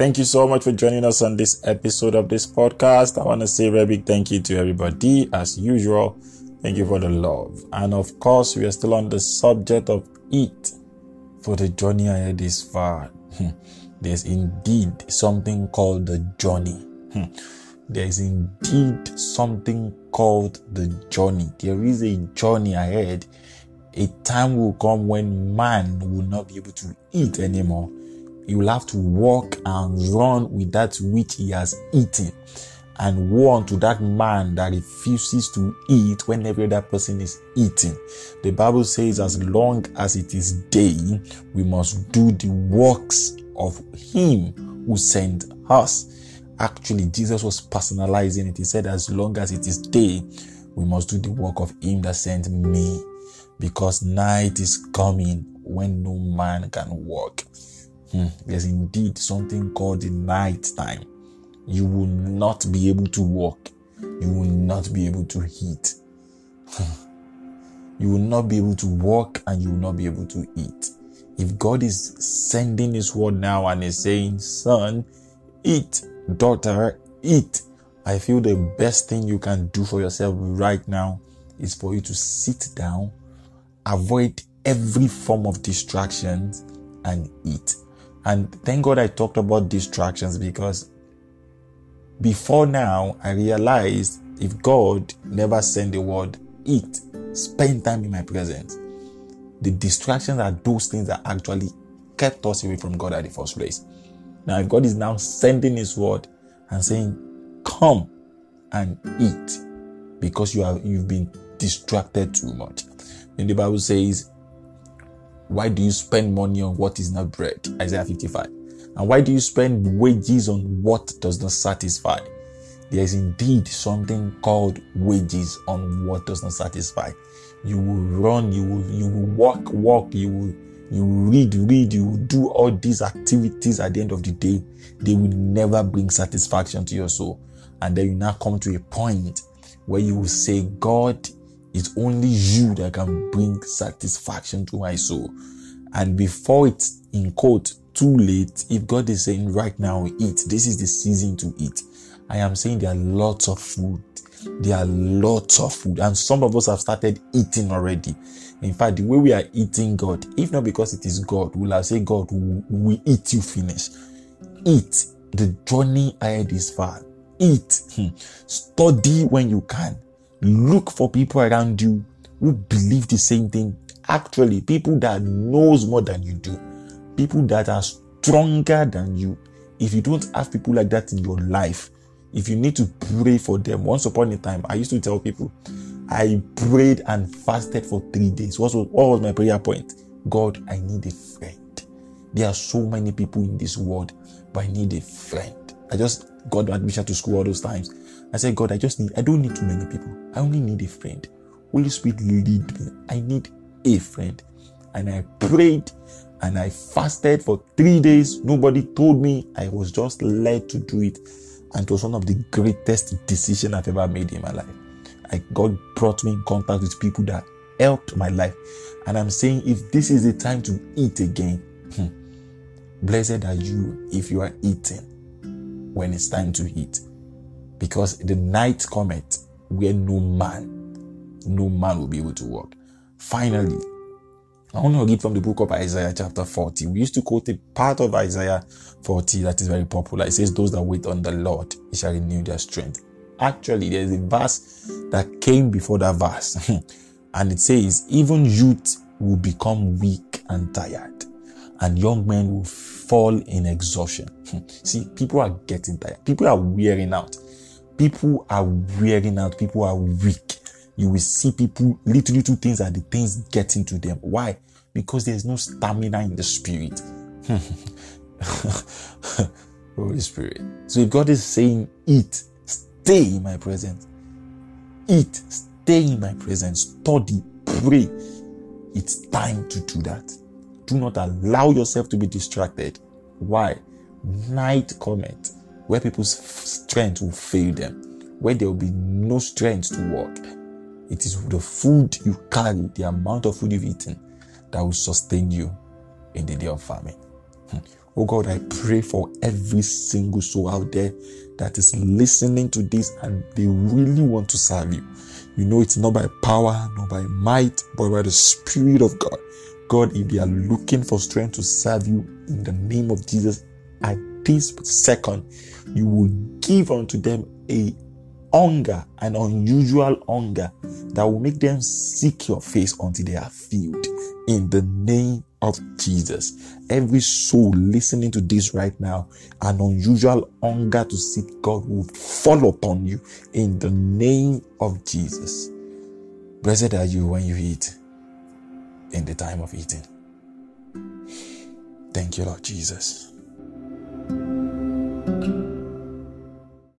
Thank you so much for joining us on this episode of this podcast. I want to say a very big thank you to everybody as usual. Thank you for the love. And of course, we are still on the subject of eat for the journey ahead this far. Hmm. There's indeed something called the journey. Hmm. There is indeed something called the journey. There is a journey ahead. A time will come when man will not be able to eat anymore he will have to walk and run with that which he has eaten and woe unto that man that refuses to eat when every other person is eating. The Bible says, as long as it is day, we must do the works of him who sent us. Actually, Jesus was personalizing it. He said, as long as it is day, we must do the work of him that sent me because night is coming when no man can walk. Hmm. There's indeed something called the night time. You will not be able to walk. You will not be able to eat. you will not be able to walk and you will not be able to eat. If God is sending His word now and is saying, Son, eat, daughter, eat, I feel the best thing you can do for yourself right now is for you to sit down, avoid every form of distractions, and eat. And thank God I talked about distractions because before now I realized if God never sent the word eat, spend time in my presence, the distractions are those things that actually kept us away from God at the first place. Now, if God is now sending His word and saying, "Come and eat," because you have you've been distracted too much, then the Bible says, why do you spend money on what is not bread? Isaiah 55. And why do you spend wages on what does not satisfy? There is indeed something called wages on what does not satisfy. You will run, you will you will walk, walk, you will you will read, read, you will do all these activities at the end of the day. They will never bring satisfaction to your soul. And then you now come to a point where you will say, God, it's only you that can bring satisfaction to my soul. And before it's in quote too late, if God is saying right now eat, this is the season to eat. I am saying there are lots of food. There are lots of food. And some of us have started eating already. In fact, the way we are eating God, if not because it is God, we'll have said, God, we eat you finish. Eat. The journey ahead is far. Eat. Hmm. Study when you can look for people around you who believe the same thing. Actually people that knows more than you do. People that are stronger than you. If you don't have people like that in your life if you need to pray for them once upon a time i used to tell people i prayed and fasted for three days. What was, what was my prayer point? God i need a friend. There are so many people in this world but i need a friend i just got admission to school all those times I said, God, I just need, I don't need too many people. I only need a friend. Holy Spirit, lead me. I need a friend. And I prayed and I fasted for three days. Nobody told me. I was just led to do it. And it was one of the greatest decisions I've ever made in my life. I, God brought me in contact with people that helped my life. And I'm saying, if this is the time to eat again, hmm, blessed are you if you are eating when it's time to eat because the night cometh where no man, no man will be able to walk. Finally, I want to read from the book of Isaiah chapter 40. We used to quote a part of Isaiah 40 that is very popular. It says, Those that wait on the Lord, he shall renew their strength. Actually, there's a verse that came before that verse. and it says, Even youth will become weak and tired, and young men will fall in exhaustion. Hmm. See, people are getting tired. People are wearing out people are wearing out, people are weak. You will see people, little, little things are the things getting to them. Why? Because there's no stamina in the spirit. Holy Spirit. So if God is saying, eat, stay in my presence, eat, stay in my presence, study, pray, it's time to do that. Do not allow yourself to be distracted. Why? Night cometh where people's strength will fail them, where there will be no strength to walk. It is the food you carry, the amount of food you've eaten, that will sustain you in the day of famine. Hmm. Oh God, I pray for every single soul out there that is listening to this and they really want to serve you. You know, it's not by power, not by might, but by the Spirit of God. God, if they are looking for strength to serve you in the name of Jesus, at this second, you will give unto them a hunger, an unusual hunger that will make them seek your face until they are filled. In the name of Jesus. Every soul listening to this right now, an unusual hunger to seek God will fall upon you in the name of Jesus. Blessed are you when you eat in the time of eating. Thank you, Lord Jesus.